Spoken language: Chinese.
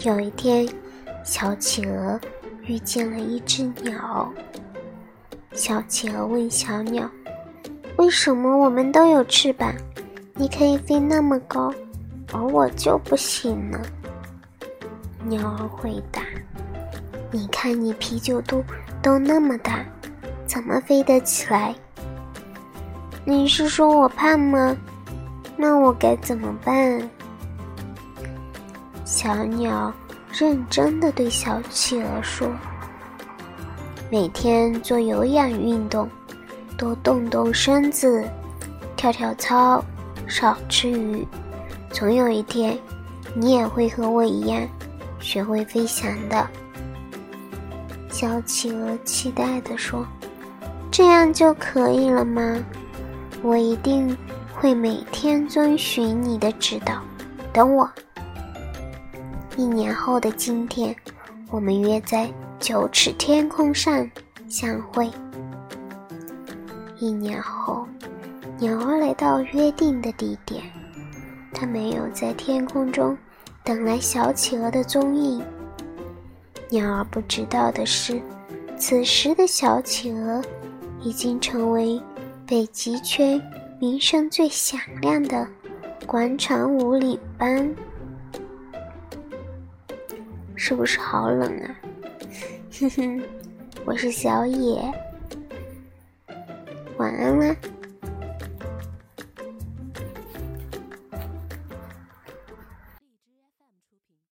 有一天，小企鹅遇见了一只鸟。小企鹅问小鸟：“为什么我们都有翅膀，你可以飞那么高，而我就不行呢？”鸟儿回答：“你看你啤酒肚都那么大，怎么飞得起来？”你是说我胖吗？那我该怎么办？小鸟认真的对小企鹅说：“每天做有氧运动，多动动身子，跳跳操，少吃鱼，总有一天，你也会和我一样，学会飞翔的。”小企鹅期待的说：“这样就可以了吗？”我一定会每天遵循你的指导。等我。一年后的今天，我们约在九尺天空上相会。一年后，鸟儿来到约定的地点，它没有在天空中等来小企鹅的踪影。鸟儿不知道的是，此时的小企鹅已经成为。北极圈名声最响亮的广场舞领班，是不是好冷啊？哼哼，我是小野，晚安啦。